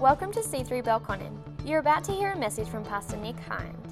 Welcome to C3 Belconnen. You're about to hear a message from Pastor Nick Hind.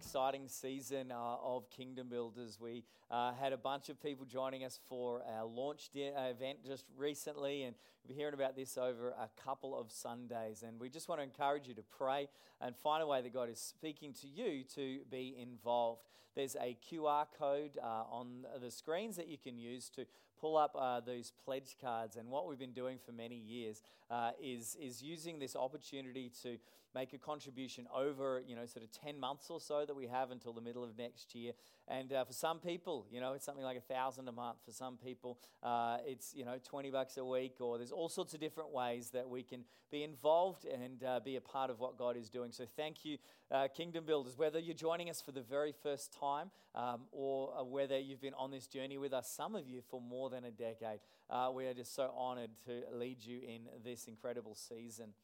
Exciting season uh, of Kingdom Builders. We uh, had a bunch of people joining us for our launch uh, event just recently, and we've been hearing about this over a couple of Sundays. And we just want to encourage you to pray and find a way that God is speaking to you to be involved. There's a QR code uh, on the screens that you can use to pull up uh, these pledge cards. And what we've been doing for many years uh, is, is using this opportunity to make a contribution over, you know, sort of 10 months or so that we have until the middle of next year. And uh, for some people, you know, it's something like a thousand a month. For some people, uh, it's, you know, 20 bucks a week, or there's all sorts of different ways that we can be involved and uh, be a part of what God is doing. So thank you, uh, Kingdom Builders. Whether you're joining us for the very first time um, or uh, whether you've been on this journey with us, some of you for more than a decade, uh, we are just so honored to lead you in this incredible season.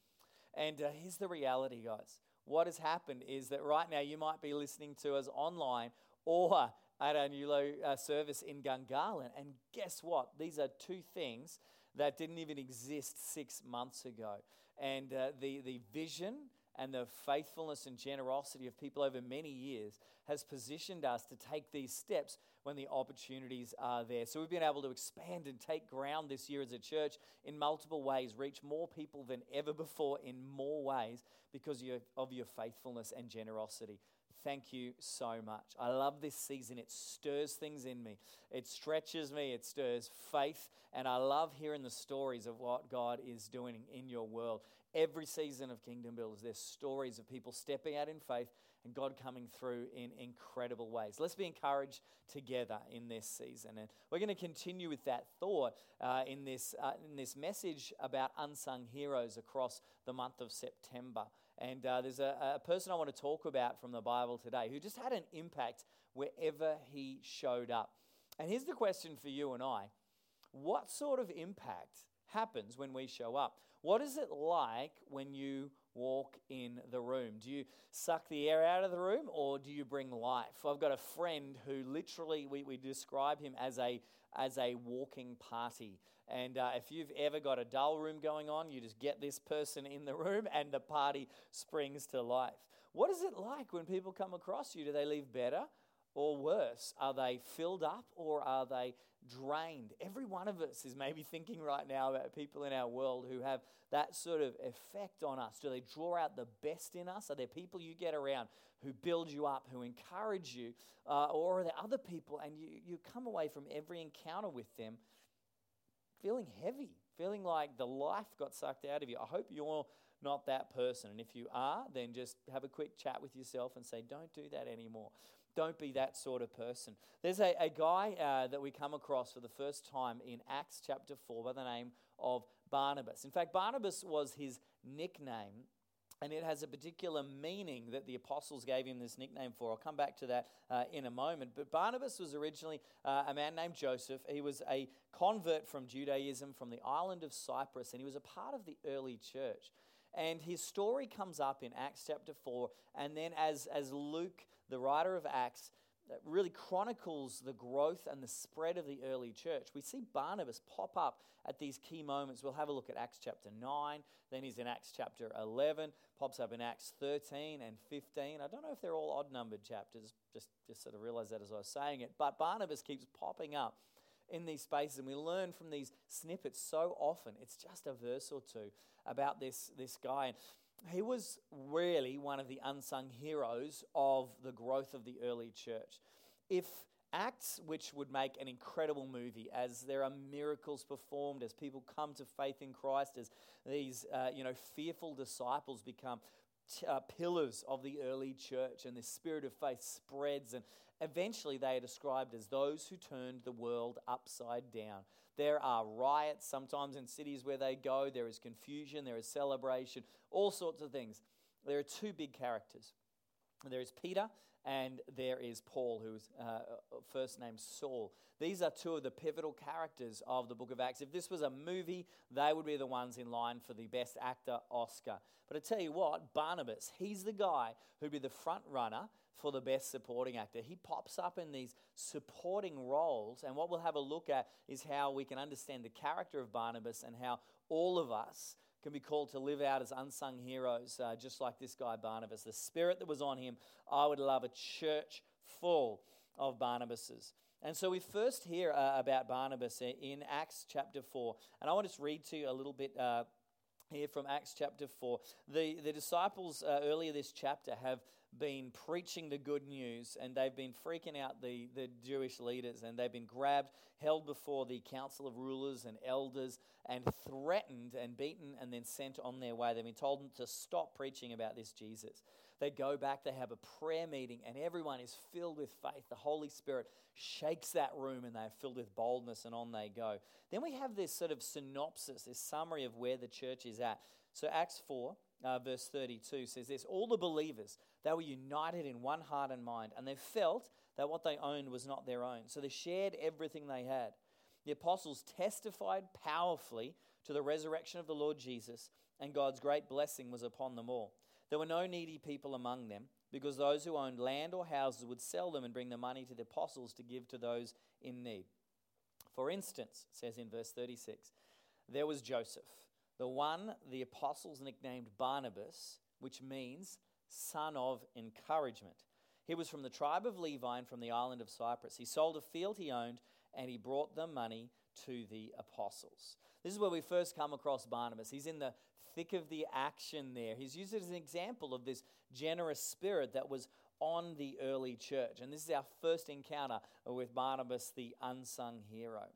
And uh, here's the reality, guys. What has happened is that right now you might be listening to us online or at our new uh, service in Gungahlin. And guess what? These are two things that didn't even exist six months ago. And uh, the, the vision and the faithfulness and generosity of people over many years has positioned us to take these steps when the opportunities are there. So we've been able to expand and take ground this year as a church in multiple ways, reach more people than ever before in more ways because of your faithfulness and generosity. Thank you so much. I love this season. It stirs things in me, it stretches me, it stirs faith, and I love hearing the stories of what God is doing in your world. Every season of Kingdom Builders, there's stories of people stepping out in faith and God coming through in incredible ways. Let's be encouraged together in this season. And we're going to continue with that thought uh, in, this, uh, in this message about unsung heroes across the month of September. And uh, there's a, a person I want to talk about from the Bible today who just had an impact wherever he showed up. And here's the question for you and I What sort of impact happens when we show up? What is it like when you walk in the room? Do you suck the air out of the room or do you bring life? I've got a friend who literally, we, we describe him as a, as a walking party. And uh, if you've ever got a dull room going on, you just get this person in the room and the party springs to life. What is it like when people come across you? Do they leave better or worse? Are they filled up or are they drained? Every one of us is maybe thinking right now about people in our world who have that sort of effect on us. Do they draw out the best in us? Are there people you get around who build you up, who encourage you? Uh, or are there other people and you, you come away from every encounter with them feeling heavy, feeling like the life got sucked out of you? I hope you're not that person. And if you are, then just have a quick chat with yourself and say, don't do that anymore. Don't be that sort of person. There's a, a guy uh, that we come across for the first time in Acts chapter 4 by the name of Barnabas. In fact, Barnabas was his nickname, and it has a particular meaning that the apostles gave him this nickname for. I'll come back to that uh, in a moment. But Barnabas was originally uh, a man named Joseph. He was a convert from Judaism from the island of Cyprus, and he was a part of the early church. And his story comes up in Acts chapter 4. And then, as, as Luke, the writer of Acts, really chronicles the growth and the spread of the early church, we see Barnabas pop up at these key moments. We'll have a look at Acts chapter 9, then he's in Acts chapter 11, pops up in Acts 13 and 15. I don't know if they're all odd numbered chapters, just, just sort of realized that as I was saying it. But Barnabas keeps popping up in these spaces, and we learn from these snippets so often. It's just a verse or two about this, this guy. And he was really one of the unsung heroes of the growth of the early church. If Acts, which would make an incredible movie, as there are miracles performed, as people come to faith in Christ, as these uh, you know fearful disciples become t- uh, pillars of the early church, and the spirit of faith spreads, and eventually they are described as those who turned the world upside down. There are riots sometimes in cities where they go. There is confusion. There is celebration. All sorts of things. There are two big characters. There is Peter and there is Paul, who's uh, first name Saul. These are two of the pivotal characters of the book of Acts. If this was a movie, they would be the ones in line for the best actor Oscar. But I tell you what, Barnabas, he's the guy who'd be the front runner for the best supporting actor. He pops up in these supporting roles, and what we'll have a look at is how we can understand the character of Barnabas and how all of us can be called to live out as unsung heroes, uh, just like this guy Barnabas. The spirit that was on him, I would love a church full of Barnabases. And so we first hear uh, about Barnabas in Acts chapter 4. And I want to read to you a little bit uh, here from Acts chapter 4. The, the disciples uh, earlier this chapter have been preaching the good news and they've been freaking out the, the Jewish leaders and they've been grabbed, held before the council of rulers and elders, and threatened and beaten and then sent on their way. They've been told to stop preaching about this Jesus. They go back, they have a prayer meeting, and everyone is filled with faith. The Holy Spirit shakes that room and they're filled with boldness, and on they go. Then we have this sort of synopsis, this summary of where the church is at. So, Acts 4, uh, verse 32 says this All the believers, they were united in one heart and mind, and they felt that what they owned was not their own. So, they shared everything they had. The apostles testified powerfully to the resurrection of the Lord Jesus, and God's great blessing was upon them all. There were no needy people among them, because those who owned land or houses would sell them and bring the money to the apostles to give to those in need. For instance, says in verse 36, there was Joseph, the one the apostles nicknamed Barnabas, which means son of encouragement. He was from the tribe of Levi and from the island of Cyprus. He sold a field he owned and he brought the money to the apostles. This is where we first come across Barnabas. He's in the thick of the action there. He's used as an example of this generous spirit that was on the early church. And this is our first encounter with Barnabas, the unsung hero.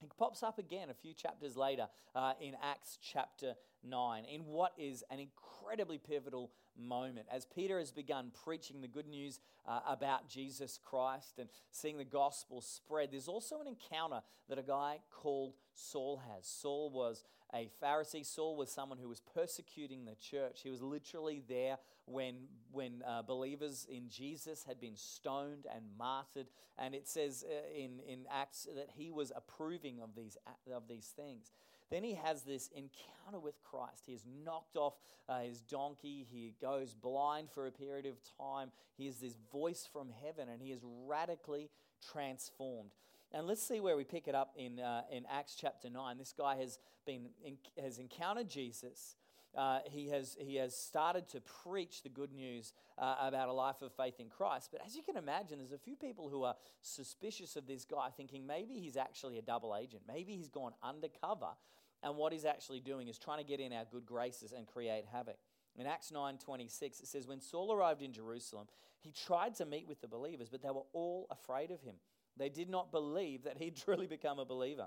He pops up again a few chapters later uh, in Acts chapter 9 in what is an incredibly pivotal moment as Peter has begun preaching the good news uh, about Jesus Christ and seeing the gospel spread. There's also an encounter that a guy called Saul has. Saul was a Pharisee. Saul was someone who was persecuting the church. He was literally there when, when uh, believers in Jesus had been stoned and martyred. And it says uh, in, in Acts that he was approving of these, of these things. Then he has this encounter with Christ. He is knocked off uh, his donkey. He goes blind for a period of time. He has this voice from heaven, and he is radically transformed. And let's see where we pick it up in, uh, in Acts chapter 9. This guy has, been has encountered Jesus. Uh, he, has, he has started to preach the good news uh, about a life of faith in Christ. But as you can imagine, there's a few people who are suspicious of this guy, thinking maybe he's actually a double agent. Maybe he's gone undercover, and what he's actually doing is trying to get in our good graces and create havoc. In Acts 9:26 it says when Saul arrived in Jerusalem he tried to meet with the believers but they were all afraid of him they did not believe that he'd truly become a believer.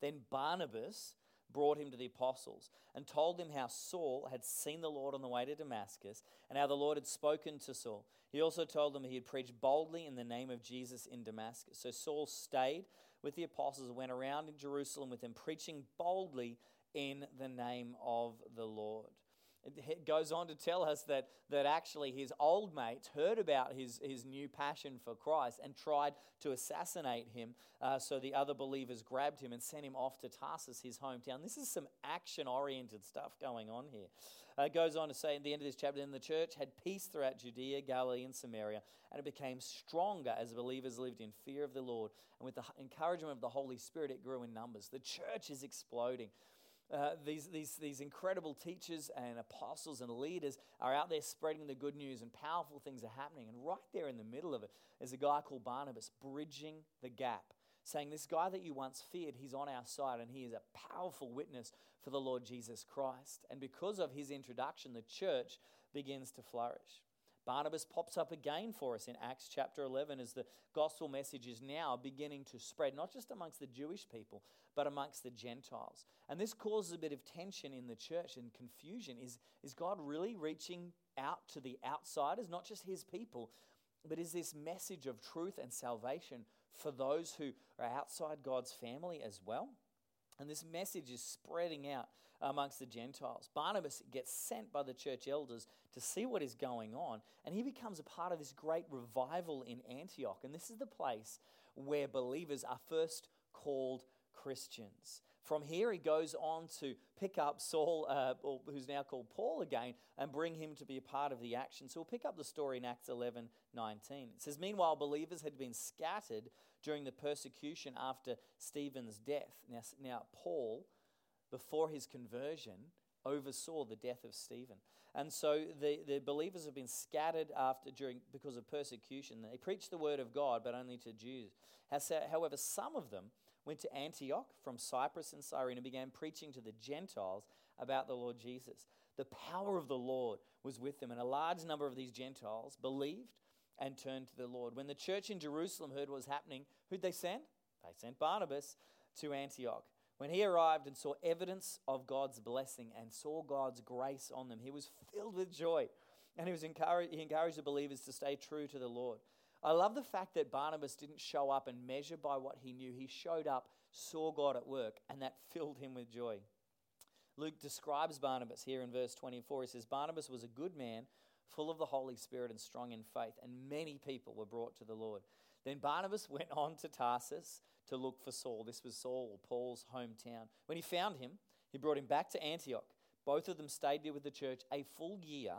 Then Barnabas brought him to the apostles and told them how Saul had seen the Lord on the way to Damascus and how the Lord had spoken to Saul. He also told them he had preached boldly in the name of Jesus in Damascus. So Saul stayed with the apostles and went around in Jerusalem with them, preaching boldly in the name of the Lord it goes on to tell us that, that actually his old mates heard about his, his new passion for Christ and tried to assassinate him. Uh, so the other believers grabbed him and sent him off to Tarsus, his hometown. This is some action oriented stuff going on here. Uh, it goes on to say at the end of this chapter, then the church had peace throughout Judea, Galilee, and Samaria, and it became stronger as believers lived in fear of the Lord. And with the encouragement of the Holy Spirit, it grew in numbers. The church is exploding. Uh, these, these, these incredible teachers and apostles and leaders are out there spreading the good news, and powerful things are happening. And right there in the middle of it is a guy called Barnabas bridging the gap, saying, This guy that you once feared, he's on our side, and he is a powerful witness for the Lord Jesus Christ. And because of his introduction, the church begins to flourish. Barnabas pops up again for us in Acts chapter 11 as the gospel message is now beginning to spread, not just amongst the Jewish people, but amongst the Gentiles. And this causes a bit of tension in the church and confusion. Is, is God really reaching out to the outsiders, not just his people, but is this message of truth and salvation for those who are outside God's family as well? And this message is spreading out amongst the Gentiles. Barnabas gets sent by the church elders to see what is going on, and he becomes a part of this great revival in Antioch. And this is the place where believers are first called Christians. From here, he goes on to pick up Saul, uh, who's now called Paul again, and bring him to be a part of the action. So we'll pick up the story in Acts 11 19. It says, Meanwhile, believers had been scattered during the persecution after Stephen's death. Now, now Paul, before his conversion, oversaw the death of Stephen. And so the, the believers have been scattered after during because of persecution. They preached the word of God, but only to Jews. However, some of them went to Antioch from Cyprus and Cyrene and began preaching to the Gentiles about the Lord Jesus. The power of the Lord was with them, and a large number of these Gentiles believed and turned to the Lord. When the church in Jerusalem heard what was happening, who'd they send? They sent Barnabas to Antioch. When he arrived and saw evidence of God's blessing and saw God's grace on them, he was filled with joy and he, was encouraged, he encouraged the believers to stay true to the Lord. I love the fact that Barnabas didn't show up and measure by what he knew. He showed up, saw God at work, and that filled him with joy. Luke describes Barnabas here in verse 24. He says, Barnabas was a good man, full of the Holy Spirit and strong in faith, and many people were brought to the Lord. Then Barnabas went on to Tarsus to look for Saul. This was Saul, Paul's hometown. When he found him, he brought him back to Antioch. Both of them stayed there with the church a full year,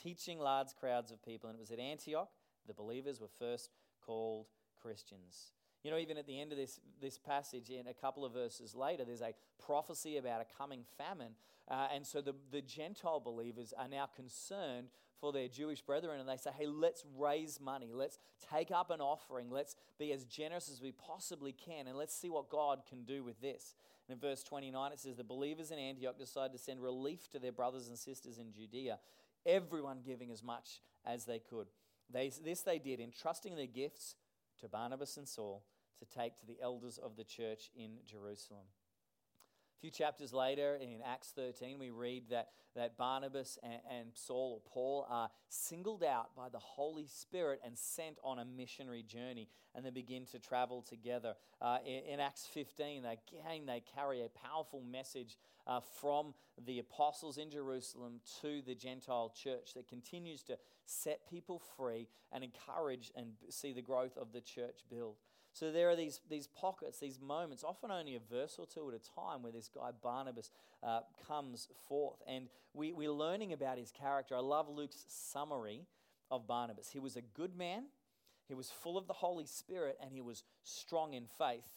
teaching large crowds of people. And it was at Antioch the believers were first called Christians. You know, even at the end of this, this passage, in a couple of verses later, there's a prophecy about a coming famine. Uh, and so the, the Gentile believers are now concerned for their Jewish brethren, and they say, hey, let's raise money. Let's take up an offering. Let's be as generous as we possibly can, and let's see what God can do with this. And in verse 29, it says, The believers in Antioch decided to send relief to their brothers and sisters in Judea, everyone giving as much as they could. They, this they did, entrusting their gifts to Barnabas and Saul to take to the elders of the church in Jerusalem. A few chapters later, in Acts 13, we read that, that Barnabas and, and Saul or Paul are singled out by the Holy Spirit and sent on a missionary journey, and they begin to travel together. Uh, in, in, Acts 15, again, they carry a powerful message uh, from the apostles in Jerusalem to the Gentile church that continues to set people free and encourage and see the growth of the church build. So there are these, these pockets, these moments, often only a verse or two at a time, where this guy Barnabas uh, comes forth. And we, we're learning about his character. I love Luke's summary of Barnabas. He was a good man, he was full of the Holy Spirit, and he was strong in faith.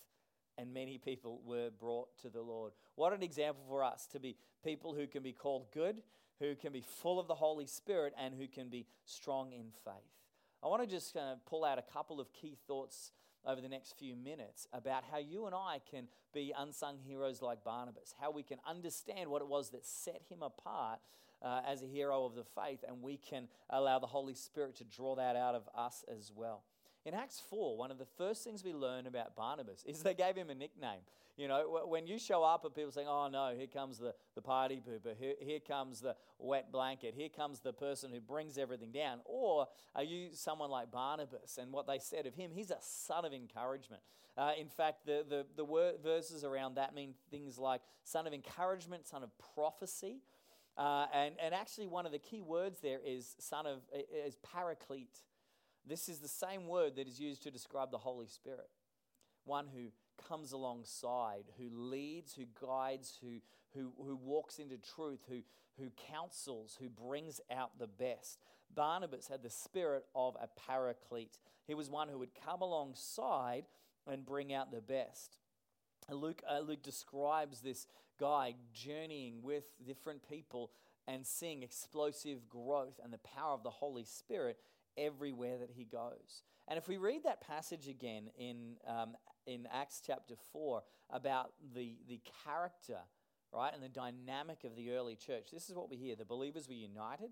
And many people were brought to the Lord. What an example for us to be people who can be called good, who can be full of the Holy Spirit, and who can be strong in faith. I want to just kind of pull out a couple of key thoughts over the next few minutes about how you and I can be unsung heroes like Barnabas, how we can understand what it was that set him apart uh, as a hero of the faith, and we can allow the Holy Spirit to draw that out of us as well. In Acts 4, one of the first things we learn about Barnabas is they gave him a nickname. You know, when you show up and people saying, oh no, here comes the, the party pooper, here, here comes the wet blanket, here comes the person who brings everything down. Or are you someone like Barnabas? And what they said of him, he's a son of encouragement. Uh, in fact, the, the, the verses around that mean things like son of encouragement, son of prophecy. Uh, and, and actually, one of the key words there is son of, is paraclete. This is the same word that is used to describe the Holy Spirit, one who comes alongside, who leads, who guides, who, who, who walks into truth, who, who counsels, who brings out the best. Barnabas had the spirit of a paraclete. He was one who would come alongside and bring out the best. Luke, uh, Luke describes this guy journeying with different people and seeing explosive growth and the power of the Holy Spirit everywhere that he goes. And if we read that passage again in, um, in Acts chapter 4 about the, the character, right, and the dynamic of the early church, this is what we hear. The believers were united,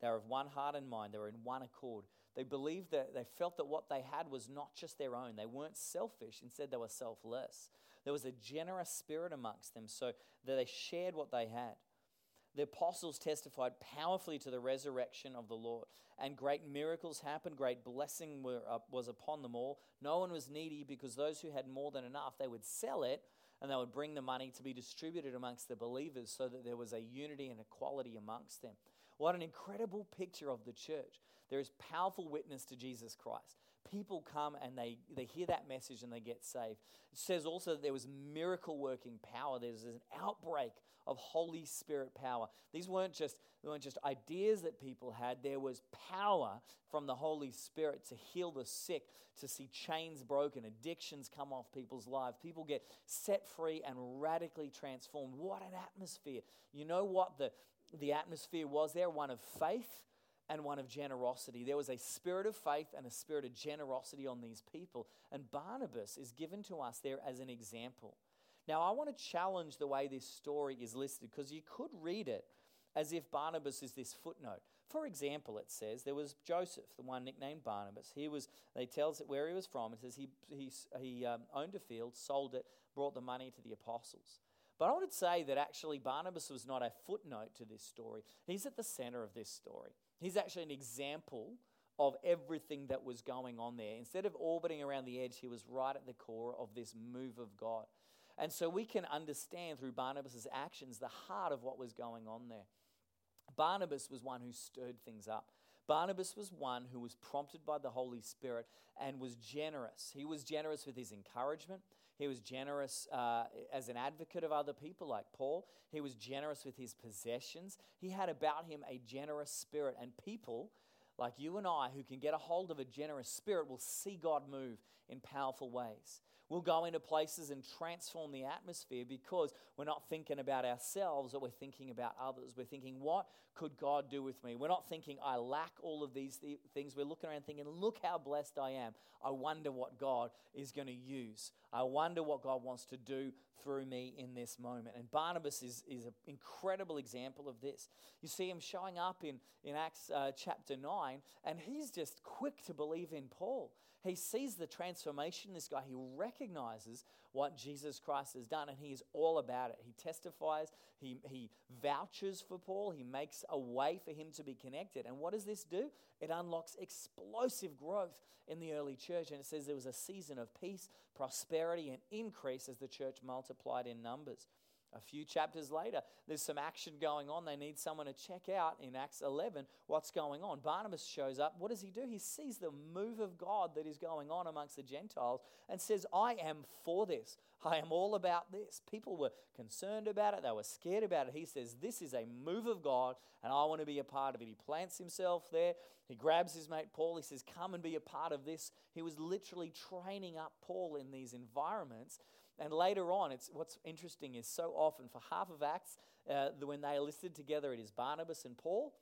they were of one heart and mind, they were in one accord. They believed that they felt that what they had was not just their own. They weren't selfish, instead, they were selfless. There was a generous spirit amongst them, so that they shared what they had the apostles testified powerfully to the resurrection of the Lord. And great miracles happened, great blessing uh, was upon them all. No one was needy because those who had more than enough, they would sell it and they would bring the money to be distributed amongst the believers so that there was a unity and equality amongst them. What an incredible picture of the church. There is powerful witness to Jesus Christ. People come and they, they hear that message and they get saved. It says also that there was miracle working power. There's an outbreak of Holy Spirit power. These weren't just, they weren't just ideas that people had, there was power from the Holy Spirit to heal the sick, to see chains broken, addictions come off people's lives. People get set free and radically transformed. What an atmosphere. You know what the, the atmosphere was there? One of faith and one of generosity. There was a spirit of faith and a spirit of generosity on these people. And Barnabas is given to us there as an example. Now, I want to challenge the way this story is listed because you could read it as if Barnabas is this footnote. For example, it says there was Joseph, the one nicknamed Barnabas. He was, they tells it where he was from. It says he, he, he um, owned a field, sold it, brought the money to the apostles. But I would say that actually Barnabas was not a footnote to this story. He's at the center of this story. He's actually an example of everything that was going on there. Instead of orbiting around the edge, he was right at the core of this move of God. And so we can understand through Barnabas' actions the heart of what was going on there. Barnabas was one who stirred things up. Barnabas was one who was prompted by the Holy Spirit and was generous. He was generous with his encouragement. He was generous uh, as an advocate of other people, like Paul. He was generous with his possessions. He had about him a generous spirit, and people like you and I who can get a hold of a generous spirit will see God move in powerful ways. We'll go into places and transform the atmosphere because we're not thinking about ourselves, but we're thinking about others. We're thinking, what could God do with me? We're not thinking, I lack all of these th- things. We're looking around thinking, look how blessed I am. I wonder what God is going to use. I wonder what God wants to do through me in this moment. And Barnabas is, is an incredible example of this. You see him showing up in, in Acts uh, chapter 9, and he's just quick to believe in Paul. He sees the transformation in this guy. He recognizes what Jesus Christ has done, and he is all about it. He testifies, he, he vouches for Paul, he makes a way for him to be connected. And what does this do? It unlocks explosive growth in the early church. And it says there was a season of peace, prosperity, and increase as the church multiplied in numbers. A few chapters later, there's some action going on. They need someone to check out in Acts 11 what's going on. Barnabas shows up. What does he do? He sees the move of God that is going on amongst the Gentiles and says, I am for this. I am all about this. People were concerned about it, they were scared about it. He says, This is a move of God, and I want to be a part of it. He plants himself there. He grabs his mate Paul. He says, Come and be a part of this. He was literally training up Paul in these environments and later on, it's, what's interesting is so often for half of Acts, uh, when they are listed together, it is Barnabas and Paul.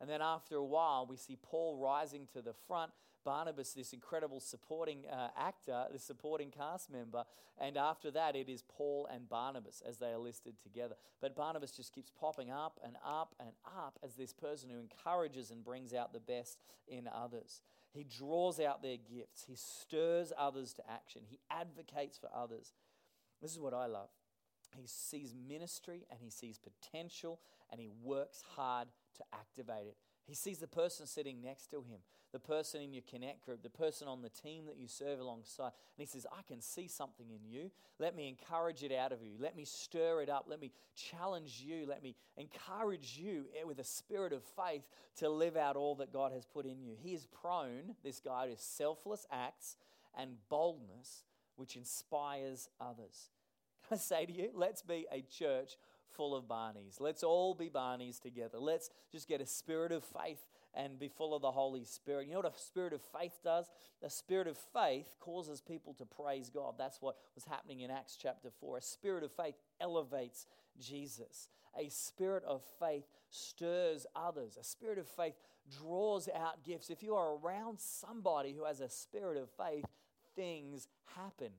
And then after a while, we see Paul rising to the front, Barnabas, this incredible supporting uh, actor, the supporting cast member. And after that, it is Paul and Barnabas as they are listed together. But Barnabas just keeps popping up and up and up as this person who encourages and brings out the best in others. He draws out their gifts, he stirs others to action, he advocates for others. This is what I love. He sees ministry and he sees potential and he works hard to activate it. He sees the person sitting next to him, the person in your connect group, the person on the team that you serve alongside. And he says, I can see something in you. Let me encourage it out of you. Let me stir it up. Let me challenge you. Let me encourage you eh, with a spirit of faith to live out all that God has put in you. He is prone, this guy, to selfless acts and boldness which inspires others. Can I say to you, let's be a church full of Barneys. Let's all be Barneys together. Let's just get a spirit of faith and be full of the Holy Spirit. You know what a spirit of faith does? A spirit of faith causes people to praise God. That's what was happening in Acts chapter 4. A spirit of faith elevates Jesus. A spirit of faith stirs others. A spirit of faith draws out gifts. If you are around somebody who has a spirit of faith, things happen.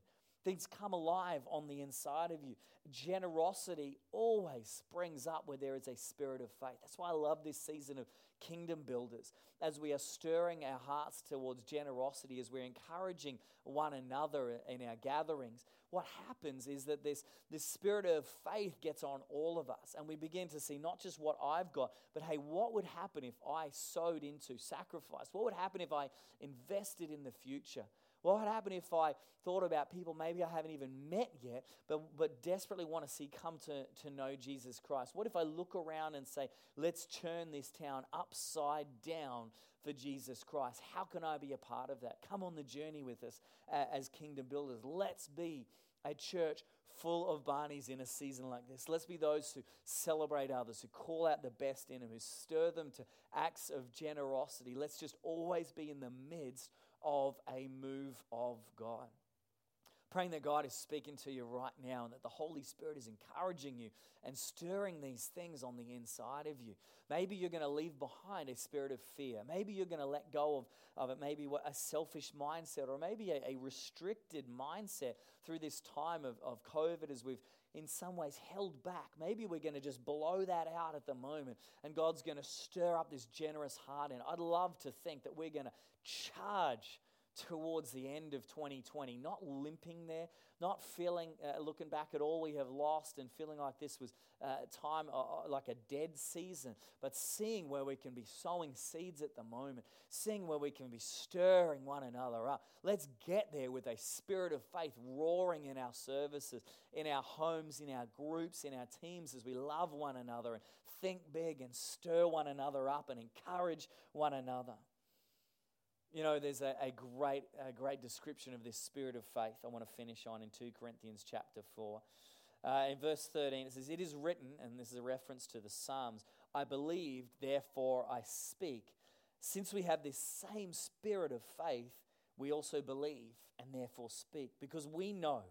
Things come alive on the inside of you. Generosity always springs up where there is a spirit of faith. That's why I love this season of kingdom builders. As we are stirring our hearts towards generosity, as we're encouraging one another in our gatherings, what happens is that this, this spirit of faith gets on all of us. And we begin to see not just what I've got, but hey, what would happen if I sowed into sacrifice? What would happen if I invested in the future? What would happen if I thought about people maybe I haven't even met yet, but, but desperately want to see come to, to know Jesus Christ? What if I look around and say, let's turn this town upside down for Jesus Christ? How can I be a part of that? Come on the journey with us as kingdom builders. Let's be a church full of Barneys in a season like this. Let's be those who celebrate others, who call out the best in them, who stir them to acts of generosity. Let's just always be in the midst of a move of God. Praying that God is speaking to you right now and that the Holy Spirit is encouraging you and stirring these things on the inside of you. Maybe you're going to leave behind a spirit of fear. Maybe you're going to let go of, of it, maybe a selfish mindset or maybe a, a restricted mindset through this time of, of COVID as we've in some ways held back. Maybe we're going to just blow that out at the moment and God's going to stir up this generous heart. And I'd love to think that we're going to charge towards the end of 2020, not limping there, not feeling, uh, looking back at all we have lost and feeling like this was uh, time uh, uh, like a dead season, but seeing where we can be sowing seeds at the moment, seeing where we can be stirring one another up. Let's get there with a spirit of faith roaring in our services, in our homes, in our groups, in our teams as we love one another and think big and stir one another up and encourage one another. You know, there's a, a, great, a great description of this spirit of faith I want to finish on in 2 Corinthians chapter 4. Uh, in verse 13, it says, It is written, and this is a reference to the Psalms, I believed, therefore I speak. Since we have this same spirit of faith, we also believe and therefore speak, because we know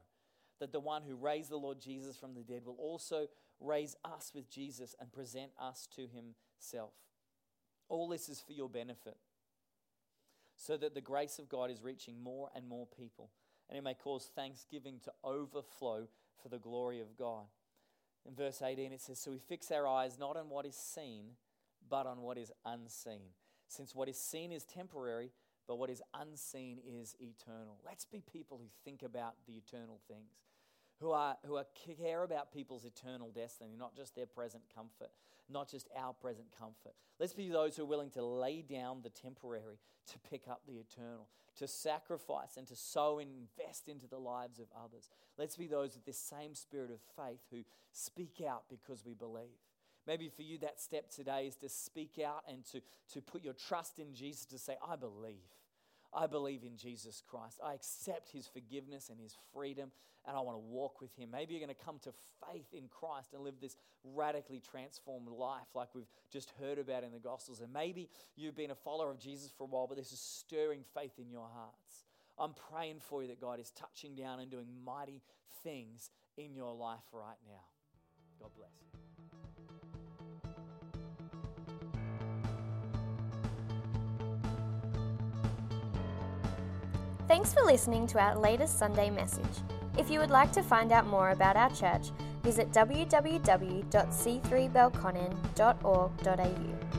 that the one who raised the Lord Jesus from the dead will also raise us with Jesus and present us to himself. All this is for your benefit so that the grace of God is reaching more and more people, and it may cause thanksgiving to overflow for the glory of God. In verse 18, it says, So we fix our eyes not on what is seen, but on what is unseen. Since what is seen is temporary, but what is unseen is eternal. Let's be people who think about the eternal things, who, are, who are care about people's eternal destiny, not just their present comfort not just our present comfort. Let's be those who are willing to lay down the temporary to pick up the eternal, to sacrifice and to sow and invest into the lives of others. Let's be those with this same spirit of faith who speak out because we believe. Maybe for you, that step today is to speak out and to, to put your trust in Jesus, to say, I believe. I believe in Jesus Christ. I accept his forgiveness and his freedom, and I want to walk with him. Maybe you're going to come to faith in Christ and live this radically transformed life like we've just heard about in the Gospels. And maybe you've been a follower of Jesus for a while, but this is stirring faith in your hearts. I'm praying for you that God is touching down and doing mighty things in your life right now. God bless you. Thanks for listening to our latest Sunday message. If you would like to find out more about our church, visit www.c3belconnen.org.au.